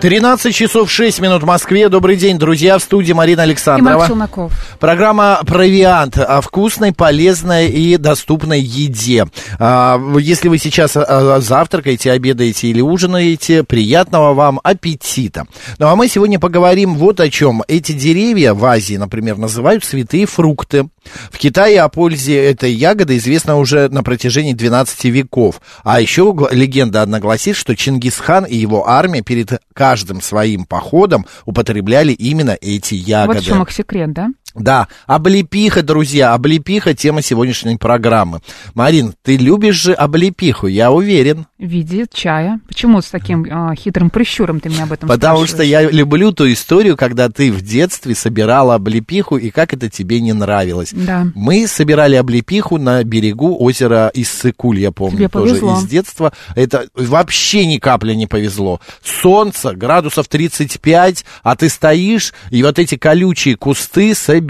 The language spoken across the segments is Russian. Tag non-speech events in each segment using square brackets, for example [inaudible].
13 часов 6 минут в Москве. Добрый день, друзья. В студии Марина И Александрова. Марк Челноков. Программа «Провиант» о вкусной, полезной и доступной еде. А, Если вы сейчас а, завтракаете, обедаете или ужинаете, приятного вам аппетита. Ну а мы сегодня поговорим вот о чем. Эти деревья в Азии, например, называют святые фрукты. В Китае о пользе этой ягоды известно уже на протяжении 12 веков. А еще легенда одна гласит, что Чингисхан и его армия перед каждым своим походом употребляли именно эти ягоды. Вот в чем их секрет, да? Да, облепиха, друзья, облепиха тема сегодняшней программы. Марин, ты любишь же облепиху, я уверен. В виде чая. Почему с таким а, хитрым прищуром ты меня об этом Потому что я люблю ту историю, когда ты в детстве собирала облепиху, и как это тебе не нравилось. Да. Мы собирали облепиху на берегу озера Иссык-Куль, я помню, Тебе тоже повезло. из детства. Это вообще ни капли не повезло. Солнце, градусов 35, а ты стоишь, и вот эти колючие кусты собираешь.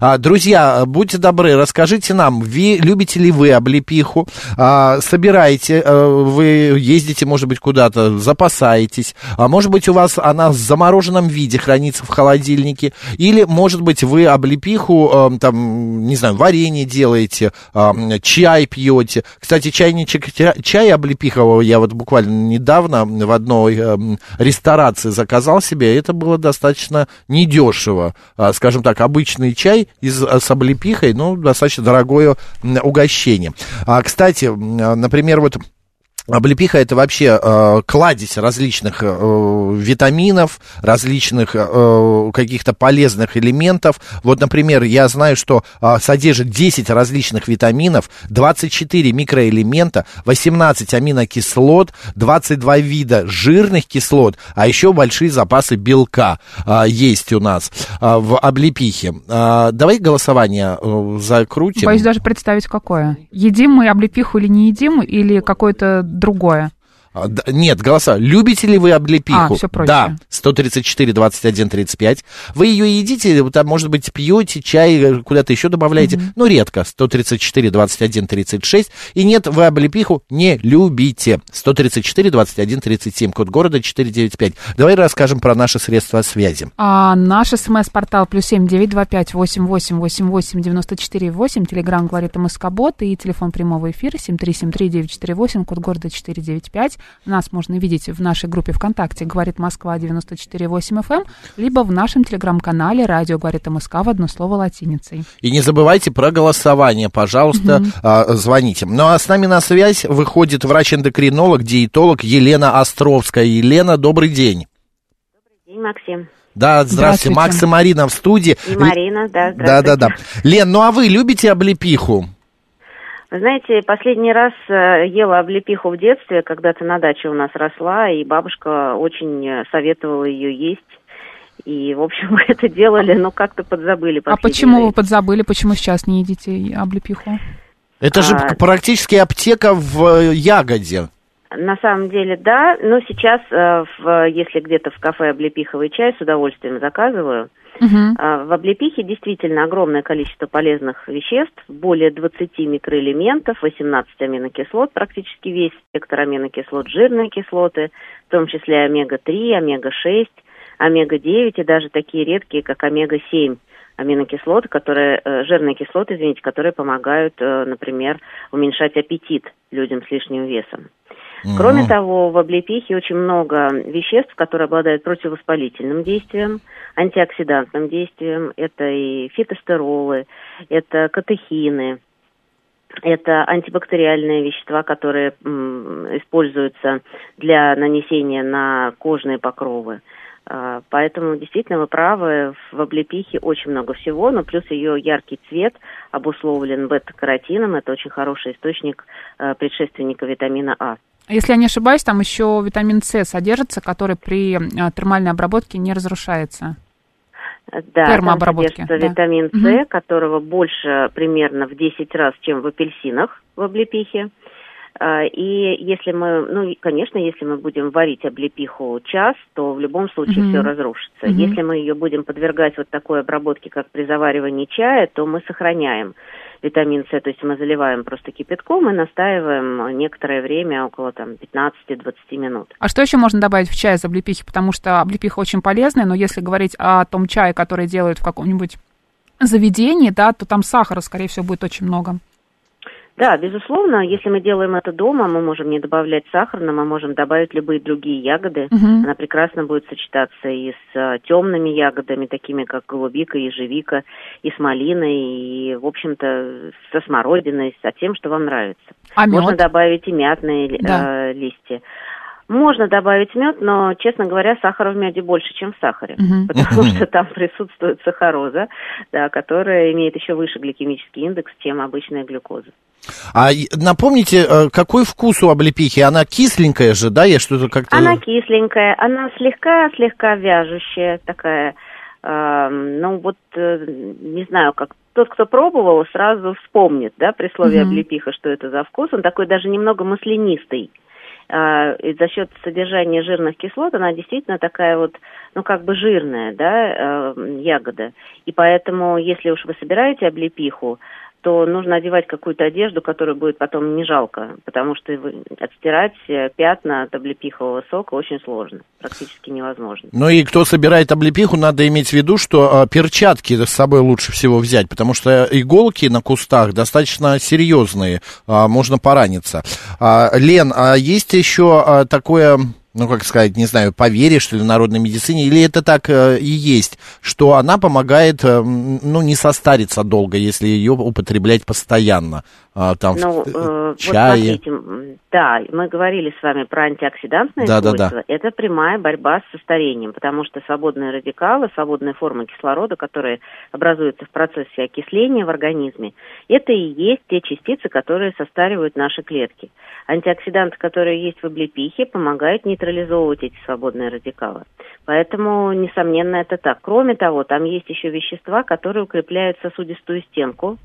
А, друзья, будьте добры, расскажите нам, вы, любите ли вы облепиху? А, собираете, а, вы ездите, может быть, куда-то, запасаетесь, а может быть, у вас она в замороженном виде хранится в холодильнике, или, может быть, вы облепиху, э, там, не знаю, варенье делаете, э, чай пьете. Кстати, чайничек ча- чая облепихового я вот буквально недавно в одной э, ресторации заказал себе, это было достаточно недешево. Скажем так, обычный чай из, э, с облепихой, ну, достаточно дорогое угощение. А, кстати, э, например, вот Облепиха это вообще э, кладезь различных э, витаминов, различных э, каких-то полезных элементов. Вот, например, я знаю, что э, содержит 10 различных витаминов, 24 микроэлемента, 18 аминокислот, 22 вида жирных кислот, а еще большие запасы белка э, есть у нас э, в облепихе. Э, давай голосование э, закрутим. Боюсь даже представить, какое. Едим мы облепиху или не едим, или какое-то другое. А, Нет, голоса. Любите ли вы облепиху? А, всё проще. Да, 134, 21, 35. Вы ее едите, там, может быть, пьете чай, э, куда-то еще добавляете, но редко. 134, 21, 36. И нет, вы облепиху не любите. 134, 21, 37, код города 495. Давай расскажем про наши средства связи. А наш смс-портал плюс семь девять два пять восемь восемь восемь восемь девяносто четыре восемь. Телеграмм говорит МСК-бот и телефон прямого эфира семь три семь три девять четыре восемь, код города четыре девять пять. Нас можно видеть в нашей группе ВКонтакте «Говорит Москва» 94,8 FM, либо в нашем телеграм-канале «Радио говорит МСК» в одно слово латиницей. И не забывайте про голосование, пожалуйста, а, звоните. Ну а с нами на связь выходит врач-эндокринолог, диетолог Елена Островская. Елена, добрый день. день, Максим. Да, здравствуйте. Здравствуйте. Макс и Марина в студии. И Марина, да, Да, да, да. Лен, ну а вы любите облепиху? Вы знаете, последний раз э, ела облепиху в детстве, когда-то на даче у нас росла, и бабушка очень э, советовала ее есть. И, в общем, [laughs] мы это делали, но как-то подзабыли. А почему вы подзабыли, почему сейчас не едите облепиху? Это же А. практически аптека в э, ягоде. На самом деле, да, но сейчас, в- если где-то в кафе облепиховый чай, с удовольствием заказываю. А, В облепихе действительно огромное количество полезных веществ, более 20 микроэлементов, 18 аминокислот, практически весь спектр аминокислот, жирные кислоты, в том числе омега-3, омега-6, омега-9 и даже такие редкие, как омега-7 аминокислоты, которые, э, жирные кислоты, извините, которые помогают, э, например, уменьшать аппетит людям с лишним весом. Кроме Мгм. того, в облепихе очень много веществ, которые обладают противовоспалительным действием, антиоксидантным действием. Это и фитостеролы, это катехины, это антибактериальные вещества, которые м, используются для нанесения на кожные покровы. А, Поэтому действительно вы правы, в облепихе очень много всего, но плюс ее яркий цвет обусловлен бета-каротином. Это очень хороший источник э, предшественника витамина А. Если я не ошибаюсь, там еще витамин С содержится, который при э, термальной обработке не разрушается. Да, там Термообработки, содержится да. витамин С, Мгм. которого больше примерно в 10 раз, чем в апельсинах в облепихе. А, И если мы, ну, конечно, если мы будем варить облепиху час, то в любом случае Мгм. все разрушится. Мгм. Если мы ее будем подвергать вот такой обработке, как при заваривании чая, то мы сохраняем витамин С, то есть мы заливаем просто кипятком и настаиваем некоторое время, около там 15-20 минут. А что еще можно добавить в чай из облепихи? Потому что облепиха очень полезная, но если говорить о том чае, который делают в каком-нибудь заведении, да, то там сахара, скорее всего, будет очень много. Да, безусловно, если мы делаем это дома, мы можем не добавлять сахар, но мы можем добавить любые другие ягоды. Мгм. Она прекрасно будет сочетаться и с темными ягодами, такими как голубика, ежевика, и с малиной, и, в общем-то, со смородиной, со тем, что вам нравится. А Можно мед? добавить и мятные Да. э, листья. Можно добавить мед, но, честно говоря, сахара в меде больше, чем в сахаре, Мгм. потому что там присутствует сахароза, да, которая имеет еще выше гликемический индекс, чем обычная глюкоза. А напомните, э, какой вкус у облепихи? Она кисленькая же, да? Я что-то как-то... Она кисленькая, она слегка-слегка вяжущая такая. ну вот, э, не знаю, как тот, кто пробовал, сразу вспомнит, да, при слове Мгм. облепиха, что это за вкус. Он такой даже немного маслянистый. А, за счет содержания жирных кислот она действительно такая вот, ну как бы жирная, да, э, ягода. И поэтому, если уж вы собираете облепиху, то нужно одевать какую-то одежду, которую будет потом не жалко, потому что отстирать э, пятна от облепихового сока очень сложно, практически невозможно. Ну и кто собирает облепиху, надо иметь в виду, что э, перчатки с собой лучше всего взять, потому что иголки на кустах достаточно серьезные, а, можно пораниться. А, Лен, а есть еще а, такое, ну как сказать, не знаю, поверье, что ли, народной медицине, или это так э, и есть, что она помогает, э, ну, не состариться долго, если ее употреблять постоянно, а, там, Ну, в э, э, вот чае. смотрите, да, мы говорили с вами про антиоксидантные Да, да, да. свойства. Это прямая борьба с старением, потому что свободные радикалы, свободные формы кислорода, которые образуются в процессе окисления в организме, это и есть те частицы, которые состаривают наши клетки. Антиоксиданты, которые есть в облепихе, помогают нейтрализовывать эти свободные радикалы. Поэтому, несомненно, это так. Кроме того, там есть еще вещества, которые укрепляют сосудистую стенку,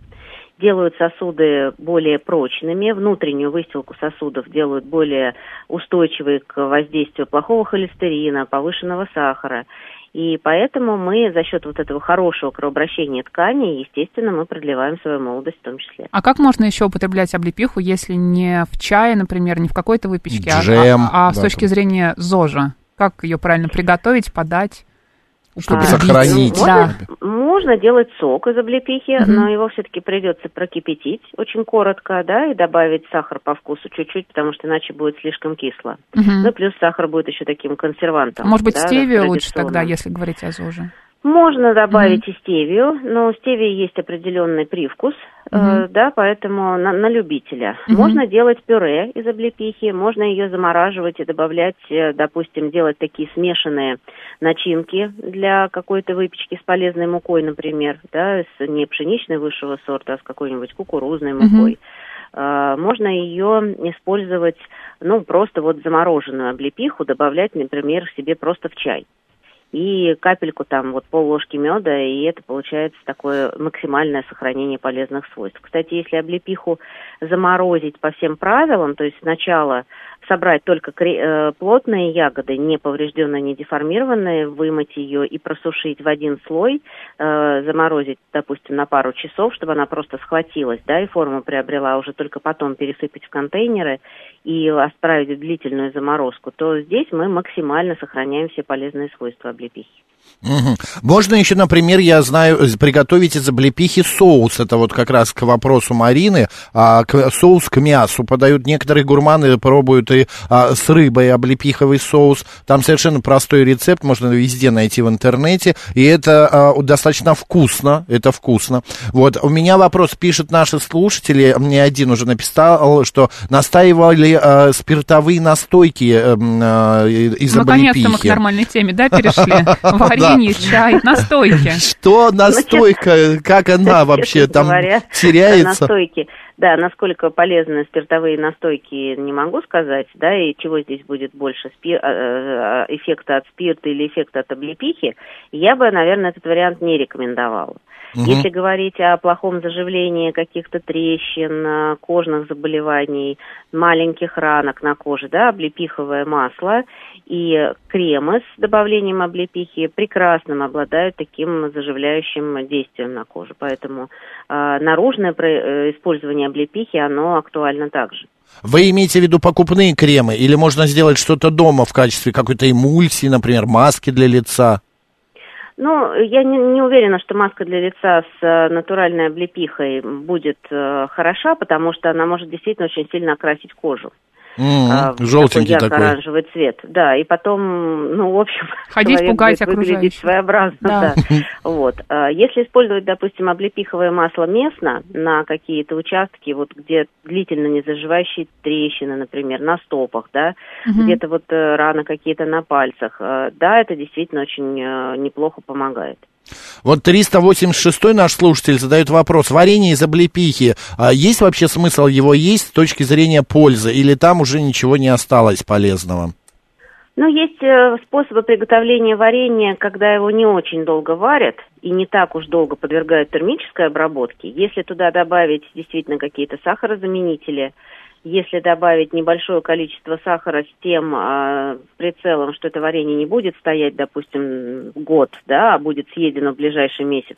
делают сосуды более прочными, внутреннюю выстилку сосудов делают более устойчивой к воздействию плохого холестерина, повышенного сахара. И поэтому мы за счет вот этого хорошего кровообращения тканей, естественно, мы продлеваем свою молодость в том числе. А как можно еще употреблять облепиху, если не в чае, например, не в какой-то выпечке, а- Джем, а, а с да, точки там. зрения ЗОЖа? Как ее правильно приготовить, подать? Чтобы употребить? сохранить. Да. Можно делать сок из облепихи, Мгм. но его все-таки придется прокипятить очень коротко, да, и добавить сахар по вкусу чуть-чуть, потому что иначе будет слишком кисло. Мгм. Ну, и плюс сахар будет еще таким консервантом. Может быть, да, стевию лучше тогда, если говорить о ЗОЖе? Можно добавить и стевию, но у стевии есть определенный привкус, Мгм. да, поэтому на, на любителя. Мгм. Можно делать пюре из облепихи, можно ее замораживать и добавлять, э, допустим, делать такие смешанные начинки для какой-то выпечки с полезной мукой, например, да, с не пшеничной высшего сорта, а с какой-нибудь кукурузной мукой. Э, Можно ее использовать, ну, просто вот замороженную облепиху, добавлять, например, себе просто в чай и капельку там вот пол ложки меда, и это получается такое максимальное сохранение полезных свойств. Кстати, если облепиху заморозить по всем правилам, то есть сначала собрать только э, плотные ягоды, не поврежденные, не деформированные, вымыть ее и просушить в один слой, э, заморозить, допустим, на пару часов, чтобы она просто схватилась, да, и форму приобрела, а уже только потом пересыпать в контейнеры и отправить в длительную заморозку, то здесь мы максимально сохраняем все полезные свойства облепихи. Можно еще, например, я знаю, приготовить из облепихи соус. Это вот как раз к вопросу Марины. А, к- соус к мясу подают. Некоторые гурманы пробуют и а, с рыбой облепиховый соус. Там совершенно простой рецепт, можно везде найти в интернете. И это а, достаточно вкусно. Это вкусно. Вот, у меня вопрос, пишут наши слушатели, мне один уже написал, что настаивали а, спиртовые настойки э, м, а, из Наконец-то мы к облепихи. нормальной теме, да, перешли? [laughs] Варенье, чай, настойки. [laughs] Что настойка, как она вообще там теряется? Настойки. Да, насколько полезны спиртовые настойки, не могу сказать, да, и чего здесь будет больше, спир... э, э, эффекта от спирта или эффекта от облепихи, я бы, наверное, этот вариант не рекомендовала. Мгм. Если говорить о плохом заживлении каких-то трещин, э, кожных заболеваний, маленьких ранок на коже, да, облепиховое масло и кремы с добавлением облепихи прекрасно обладают таким заживляющим действием на кожу. Поэтому э, наружное про- использование облепихи, оно актуально также. Вы имеете в виду покупные кремы? Или можно сделать что-то дома в качестве какой-то эмульсии, например, маски для лица? Ну, я не, не уверена, что маска для лица с э, натуральной облепихой будет э, хороша, потому что она может действительно очень сильно окрасить кожу. М, а, желтенький такой такой. ярко-оранжевый цвет. Да, и потом, ну, в общем, [laughs] Ходить, человек пугать будет выглядеть окружающих. своеобразно. Да. Да. [laughs] Вот. А Если использовать, допустим, облепиховое масло местно на какие-то участки, вот где длительно не заживающие трещины, например, на стопах, да, Мгм. где-то вот э, раны какие-то на пальцах, э, да, это действительно очень э, неплохо помогает. Вот 386 наш слушатель задает вопрос. Варенье из облепихи, а есть вообще смысл его есть с точки зрения пользы? Или там уже ничего не осталось полезного? Ну, есть э, способы приготовления варенья, когда его не очень долго варят и не так уж долго подвергают термической обработке. Если туда добавить действительно какие-то сахарозаменители, если добавить небольшое количество сахара с тем э, прицелом, что это варенье не будет стоять, допустим, год, да, а будет съедено в ближайший месяц,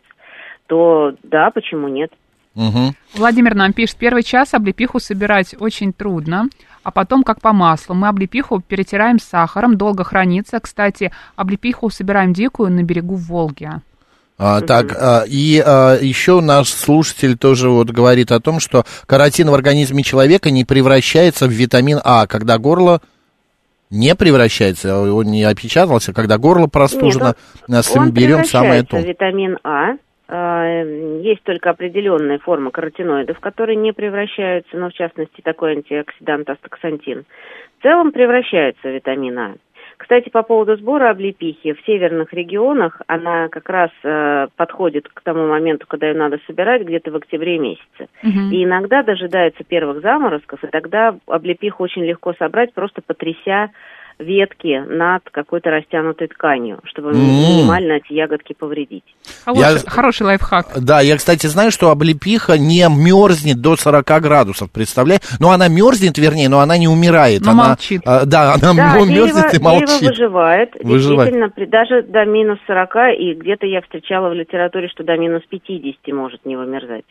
то да, почему нет? Мгм. Владимир нам пишет, первый час облепиху собирать очень трудно, а потом как по маслу. Мы облепиху перетираем с сахаром, долго хранится. Кстати, облепиху собираем дикую на берегу Волги. А, так, а, и а, еще наш слушатель тоже вот говорит о том, что каротин в организме человека не превращается в витамин А, когда горло не превращается, он не опечатался, когда горло простужено, а, с Он имбирем самое превращается то. витамин А. Э, Есть только определенная форма каротиноидов, которые не превращаются, но в частности такой антиоксидант астаксантин. В целом превращается в витамин А. Кстати, по поводу сбора облепихи, в северных регионах она как раз э, подходит к тому моменту, когда ее надо собирать, где-то в октябре месяце. Мгм. И иногда дожидается первых заморозков, и тогда облепиху очень легко собрать, просто потряся ветки над какой-то растянутой тканью, чтобы минимально эти ягодки повредить. Хороший, Я- хороший лайфхак. Да, я, кстати, знаю, что облепиха не мерзнет до 40 градусов, представляешь? Ну, она мерзнет, вернее, но она не умирает. Но она, молчит. а, да, она Да, дерево, мерзнет и дерево молчит. выживает, Выживает. действительно, при, даже до минус 40, и где-то я встречала в литературе, что до минус 50 может не вымерзать.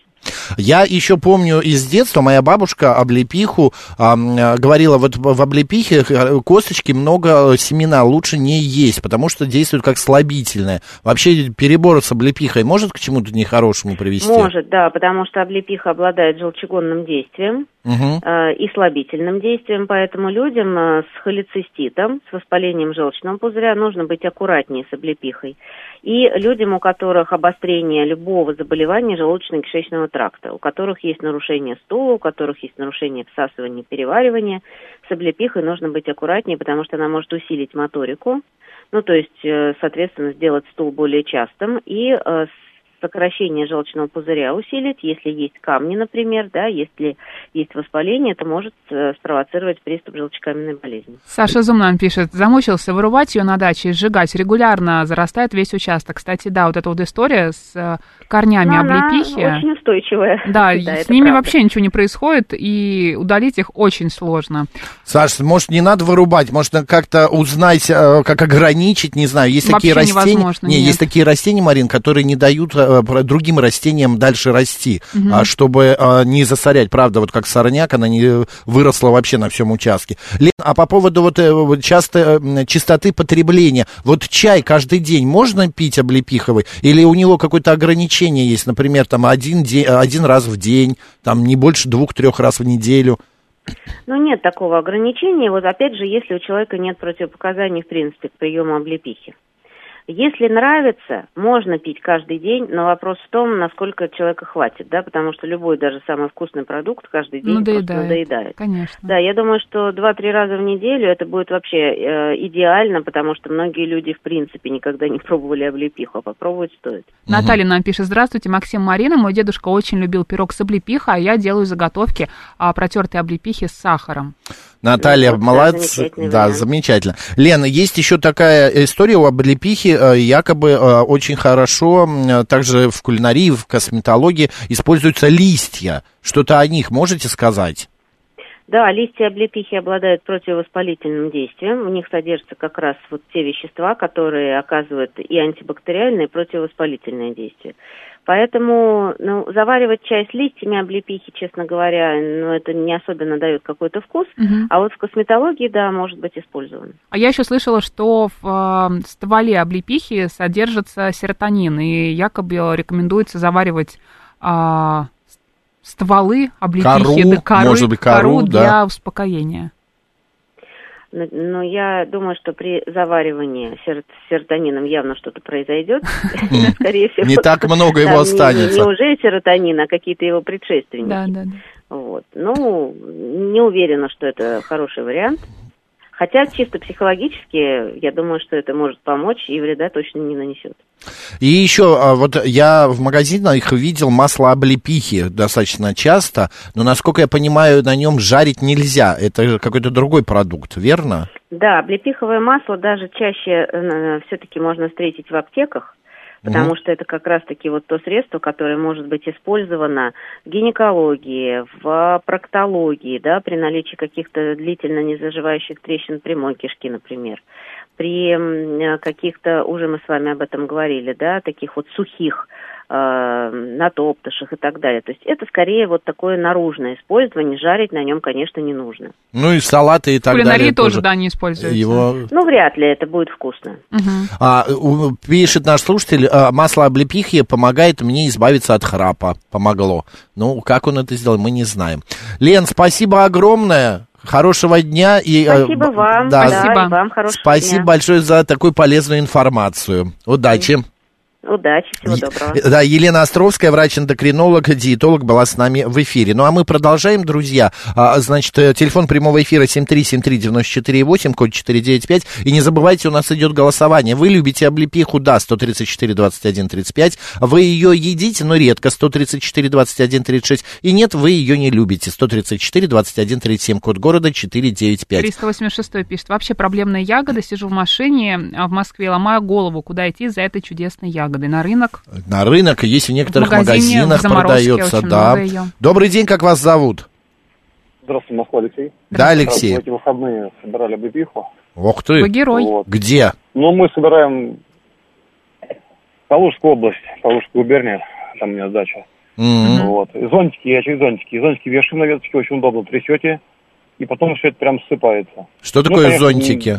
Я еще помню из детства, моя бабушка облепиху э, говорила, вот в облепихе э, косточки много э, семена лучше не есть, потому что действует как слабительное. Вообще перебор с облепихой может к чему-то нехорошему привести? Может, да, потому что облепиха обладает желчегонным действием, Мгм. э, и слабительным действием, поэтому людям э, с холециститом, с воспалением желчного пузыря нужно быть аккуратнее с облепихой. И людям, у которых обострение любого заболевания желудочно-кишечного тракта, у которых есть нарушение стула, у которых есть нарушение всасывания, переваривания, с облепихой нужно быть аккуратнее, потому что она может усилить моторику, ну, то есть, э, соответственно, сделать стул более частым и э, сокращение желчного пузыря усилить. Если есть камни, например, да, если есть воспаление, это может э, спровоцировать приступ желчекаменной болезни. Саша Зум нам пишет, замучился вырубать ее на даче и сжигать. Регулярно зарастает весь участок. Кстати, да, вот эта вот история с э, корнями Но она облепихи. очень устойчивая. Да, это с ними правда. вообще ничего не происходит, и удалить их очень сложно. Саш, может, не надо вырубать, можно как-то узнать, э, как ограничить, не знаю, есть такие Вообще растения, невозможно, не, нет. есть такие растения, Марин, которые не дают другим растениям дальше расти, а, чтобы э, не засорять, правда, вот как сорняк, она не выросла вообще на всем участке. Лен, а по поводу вот, э, часто э, м, частоты потребления, вот чай каждый день можно пить облепиховый, или у него какое-то ограничение есть, например, там один, день, один раз в день, там не больше двух-трех раз в неделю? Ну, нет такого ограничения. Вот опять же, если у человека нет противопоказаний, в принципе, к приему облепихи. Если нравится, можно пить каждый день, но вопрос в том, насколько человека хватит, да, потому что любой даже самый вкусный продукт каждый день просто Надоедает. надоедает. Конечно. Да, я думаю, что два-три раза в неделю это будет вообще э, идеально, потому что многие люди, в принципе, никогда не [laughs] пробовали облепиху, а попробовать стоит. Наталья нам пишет, здравствуйте, Максим Марина, мой дедушка очень любил пирог с облепихой, а я делаю заготовки а, протертые облепихи с сахаром. Наталья, да, молодцы. замечательный Да, вариант. замечательно. Лена, есть еще такая история у облепихи, э, якобы э, очень хорошо, также в кулинарии, в косметологии используются листья. Что-то о них можете сказать? Да, листья облепихи обладают противовоспалительным действием. В них содержатся как раз вот те вещества, которые оказывают и антибактериальное, и противовоспалительное действие. Поэтому ну, заваривать чай с листьями облепихи, честно говоря, ну, это не особенно дает какой-то вкус. Мгм. А вот в косметологии, да, может быть использован. А я еще слышала, что в э, стволе облепихи содержится серотонин, и якобы рекомендуется заваривать с- стволы облепихи, Кору, да, коры, может быть, кору, для да. успокоения. Но, но я думаю, что при заваривании сер- с серотонином явно что-то произойдет. [laughs] Скорее всего. Не так много его останется. Не уже серотонин, а какие-то его предшественники. Да, да, да. Вот. Ну, не уверена, что это хороший вариант. Хотя чисто психологически, я думаю, что это может помочь и вреда точно не нанесет. И еще, а, вот я в магазинах видел масло облепихи достаточно часто, но, насколько я понимаю, на нем жарить нельзя. Это какой-то другой продукт, верно? Да, облепиховое масло даже чаще все-таки можно встретить в аптеках, потому Мгм. что это как раз-таки вот то средство, которое может быть использовано в гинекологии, в проктологии, да, при наличии каких-то длительно не заживающих трещин прямой кишки, например, при э, каких-то, уже мы с вами об этом говорили, да, таких вот сухих э, натоптышах и так далее. То есть это скорее вот такое наружное использование, жарить на нем, конечно, не нужно. Ну и салаты и так кулинарии далее. тоже, да, не используется. Его Ну, вряд ли это будет вкусно. Мгм. А, пишет наш слушатель, а, масло облепихи помогает мне избавиться от храпа. Помогло. Ну, как он это сделал, мы не знаем. Лен, спасибо огромное. Хорошего дня. И, э, Спасибо вам. Да, Спасибо. Да, и вам хорошего спасибо дня. большое за такую полезную информацию. Удачи. Удачи, всего доброго. Да, Елена Островская, врач-эндокринолог, диетолог, была с нами в эфире. Ну, а мы продолжаем, друзья. А, Значит, э, телефон прямого эфира 7373948, код 495. И не забывайте, у нас идет голосование. Вы любите облепиху? Да, 134, 21, 35. Вы ее едите, но редко, 134, 21, 36. И нет, вы ее не любите, 134, 21, 37, код города 495. 386 пишет. Вообще проблемная ягода. Сижу в машине а, в Москве, ломаю голову, куда идти за этой чудесной ягодой. На рынок. На рынок, есть в некоторых В магазине, магазинах продается, очень да. Добрый день, как вас зовут? Здравствуйте, Москва, Алексей. Да, Алексей. В эти выходные собирали облепиху. Ох Вы ты. герой. Вот. Где? Но мы собираем Калужскую область, Калужскую губернию, там у меня дача. М. Вот. И зонтики, я через зонтики. И зонтики вешаем на веточке, очень удобно, трясете, и потом все это прям ссыпается. Что Ну, такое конечно, зонтики?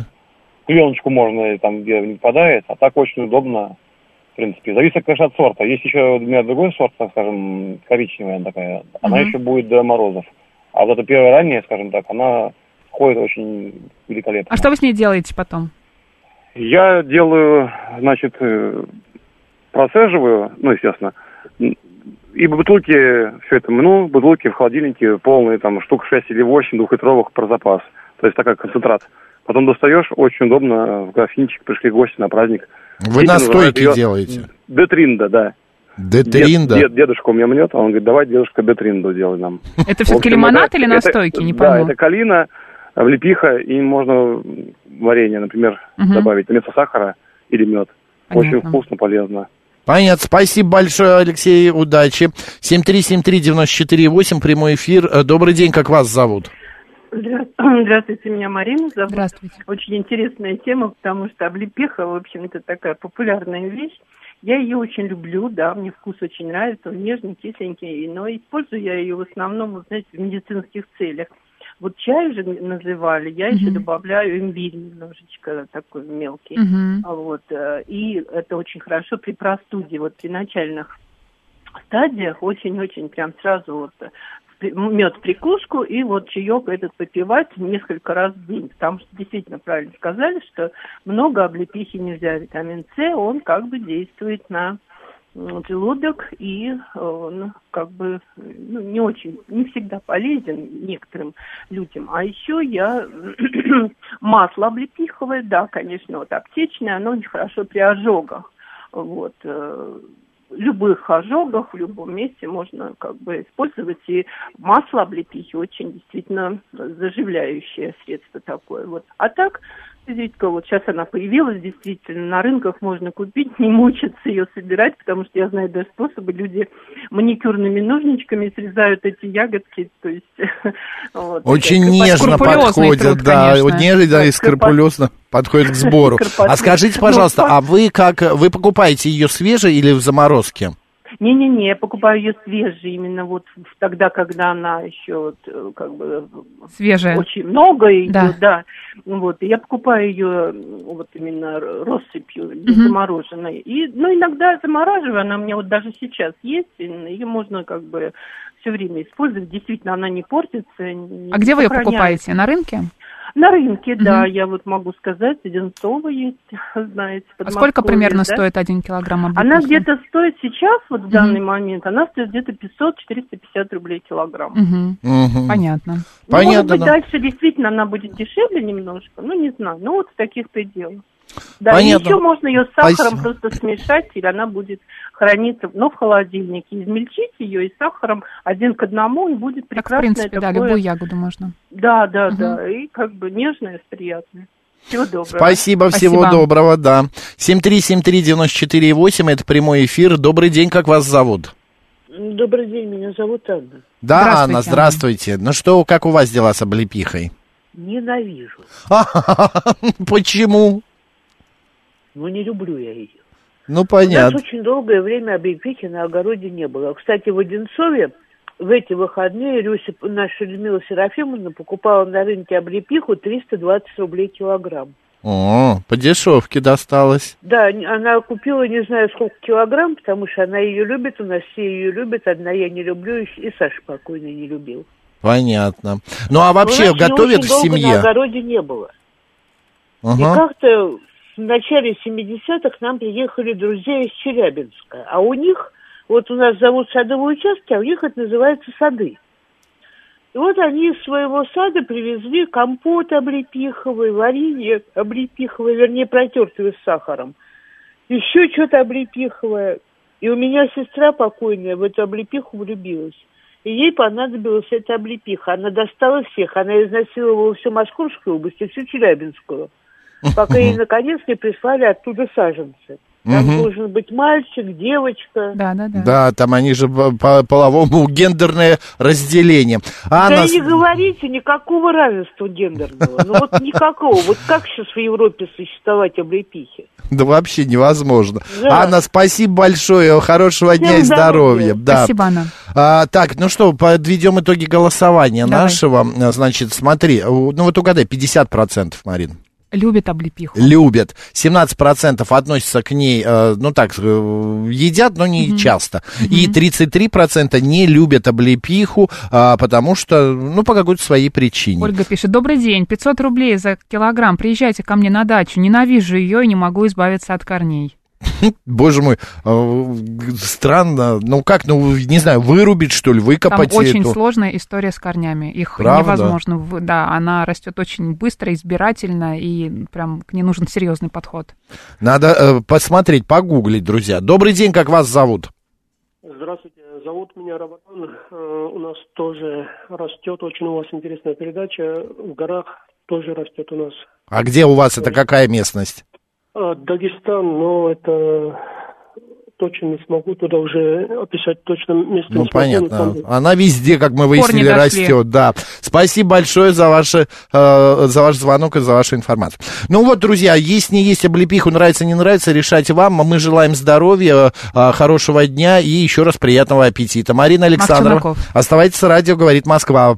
Пленочку можно там, где не попадает, а так очень удобно, в принципе. Зависит, конечно, от сорта. Есть еще у меня другой сорт, так скажем, коричневая такая. Она Мгм. еще будет до морозов. А вот эта первая ранняя, скажем так, она ходит очень великолепно. А что вы с ней делаете потом? Я делаю, значит, э, процеживаю, ну, естественно, и в бутылке все это мну, бутылки в холодильнике полные, там, штук 6 или 8 двухлитровых про запас. То есть такой концентрат. Потом достаешь, очень удобно, в графинчик пришли гости на праздник. Вы настойки её делаете? Детринда, да. Детринда? Дед, дед- дедушка у меня мнет, а он говорит, давай, дедушка, детринду делай нам. Это все-таки лимонад это- или настойки? Не Да, пойму. это калина, влепиха, и можно варенье, например, добавить вместо сахара или мед. Очень вкусно, полезно. Понятно. Спасибо большое, Алексей. Удачи. 7373948, прямой эфир. Э, Добрый день, как вас зовут? Здра- [clears throat] Здравствуйте, меня Марина зовут. Здравствуйте. Очень интересная тема, потому что облепиха, в общем-то, такая популярная вещь. Я ее очень люблю, да, мне вкус очень нравится, он нежный, кисленький, но использую я ее в основном, вот, знаете, в медицинских целях. Вот чай же называли, я еще Мгм. добавляю имбирь немножечко такой мелкий. А Вот, э, и это очень хорошо при простуде, вот при начальных стадиях очень-очень прям сразу вот э, мед прикуску и вот чаек этот попивать несколько раз в день. Потому что действительно правильно сказали, что много облепихи нельзя. Витамин С, он как бы действует на желудок и он как бы ну, не очень, не всегда полезен некоторым людям. А еще я [clears throat] масло облепиховое, да, конечно, вот аптечное, оно очень хорошо при ожогах. Вот, э, любых ожогах в любом месте можно как бы использовать. И масло облепихи очень действительно заживляющее средство такое. Вот. А так, визитка, вот сейчас она появилась, действительно, на рынках можно купить, не мучиться ее собирать, потому что я знаю даже способы, люди маникюрными ножничками срезают эти ягодки, то есть... [laughs] вот, Очень нежно подходят, труд, да, конечно. вот нежно да, и скрупулезно подходит к сбору. А скажите, Ну, пожалуйста, а вы как, вы покупаете ее свежей или в заморозке? Не-не-не, я покупаю ее свежей, именно вот тогда, когда она еще вот, э, как бы Свежая. очень много идет, Да. да. Вот, и я покупаю ее вот именно россыпью, Мгм. замороженной. И, ну, иногда замораживаю, она у меня вот даже сейчас есть, ее можно как бы все время использовать. Действительно, она не портится. не А где вы ее покупаете? На рынке? На рынке, да, Мгм. я вот могу сказать, Одинцово есть, [laughs] знаете. А сколько примерно да. стоит один килограмм Она облепихи? где-то стоит сейчас, вот в данный момент, она стоит где-то 500-450 рублей килограмм. Мгм. Мгм. Понятно. Ну, может Понятно, быть, да. дальше действительно она будет дешевле немножко, ну, не знаю, ну, вот в таких пределах. Да, Понятно. и еще можно ее с сахаром Спасибо. просто смешать, или она будет храниться, ну, в холодильнике. Измельчить ее и с сахаром один к одному, и будет Так, в принципе, да, такое... любую ягоду можно. Да, да, Мгм. да, и как бы нежное, приятное. Всего доброго. Спасибо, всего Спасибо. доброго, да. 7373948, это прямой эфир. Добрый день, как вас зовут? Добрый день, меня зовут Анна. Да, Здравствуйте, Анна, здравствуйте. Ну что, как у вас дела с облепихой? Ненавижу. [laughs] Почему? Но не люблю я ее. Ну, У нас понятно. очень долгое время облепихи на огороде не было. Кстати, в Одинцове в эти выходные Люся, наша Людмила Серафимовна покупала на рынке облепиху 320 рублей килограмм. О, по дешевке досталось. Да, она купила не знаю сколько килограмм, потому что она ее любит, у нас все ее любят, одна я не люблю, и и Саша покойный не любил. Понятно. Ну, а вообще у нас готовят очень в долго на огороде не было. И Ага. как-то в начале 70-х к нам приехали друзья из Челябинска. А у них, вот у нас зовут садовые участки, а у них это называется сады. И вот они из своего сада привезли компот облепиховый, варенье облепиховое, вернее, протертое с сахаром. Еще что-то облепиховое. И у меня сестра покойная в эту облепиху влюбилась. И ей понадобилась эта облепиха. Она достала всех. Она изнасиловала всю Московскую область и всю Челябинскую. Пока ей, [laughs] наконец, не прислали оттуда саженцы. Там Мгм. должен быть мальчик, девочка. Да, да, да. Да, там они же по, по половому гендерное разделение. Да Анна, и не говорите никакого равенства гендерного. Ну вот никакого. Вот как сейчас в Европе существовать облепихи? да вообще невозможно. Да. Анна, спасибо большое, хорошего Всем дня и здоровья. здоровья. Да. Спасибо, Анна. А, так, ну что, подведем итоги голосования Давай. нашего. Значит, смотри, ну вот угадай, 50%, Марин. Любит облепиху. Любят. 17% относятся к ней, э, ну так, э, едят, но не часто. И 33% не любят облепиху, а, потому что, ну, по какой-то своей причине. Ольга пишет, добрый день, 500 рублей за килограмм, приезжайте ко мне на дачу, ненавижу ее и не могу избавиться от корней. [laughs] Боже мой, э, странно. Ну как, ну, не знаю, вырубить, что ли, Там выкопать очень эту? сложная история с корнями. Их Правда? невозможно, вы- да, она растет очень быстро, избирательно, и прям к ней нужен серьезный подход. Надо э, посмотреть, погуглить, друзья. Добрый день, как вас зовут? Здравствуйте, зовут меня Рабатан. Э, У нас тоже растет, очень у вас интересная передача. В горах тоже растет у нас А где у вас это какая местность? Э, Дагестан, но это точно не смогу туда уже описать точно место. Ну, понятно. там- Она везде, как мы выяснили, растет, да. Спасибо большое за, ваше, э, за ваш звонок и за вашу информацию. Ну вот, друзья, есть не есть облепиху, нравится, не нравится, решайте вам. Мы желаем здоровья, э, хорошего дня и еще раз приятного аппетита. Марина Александрова, Чумаков. оставайтесь с радио, говорит Москва.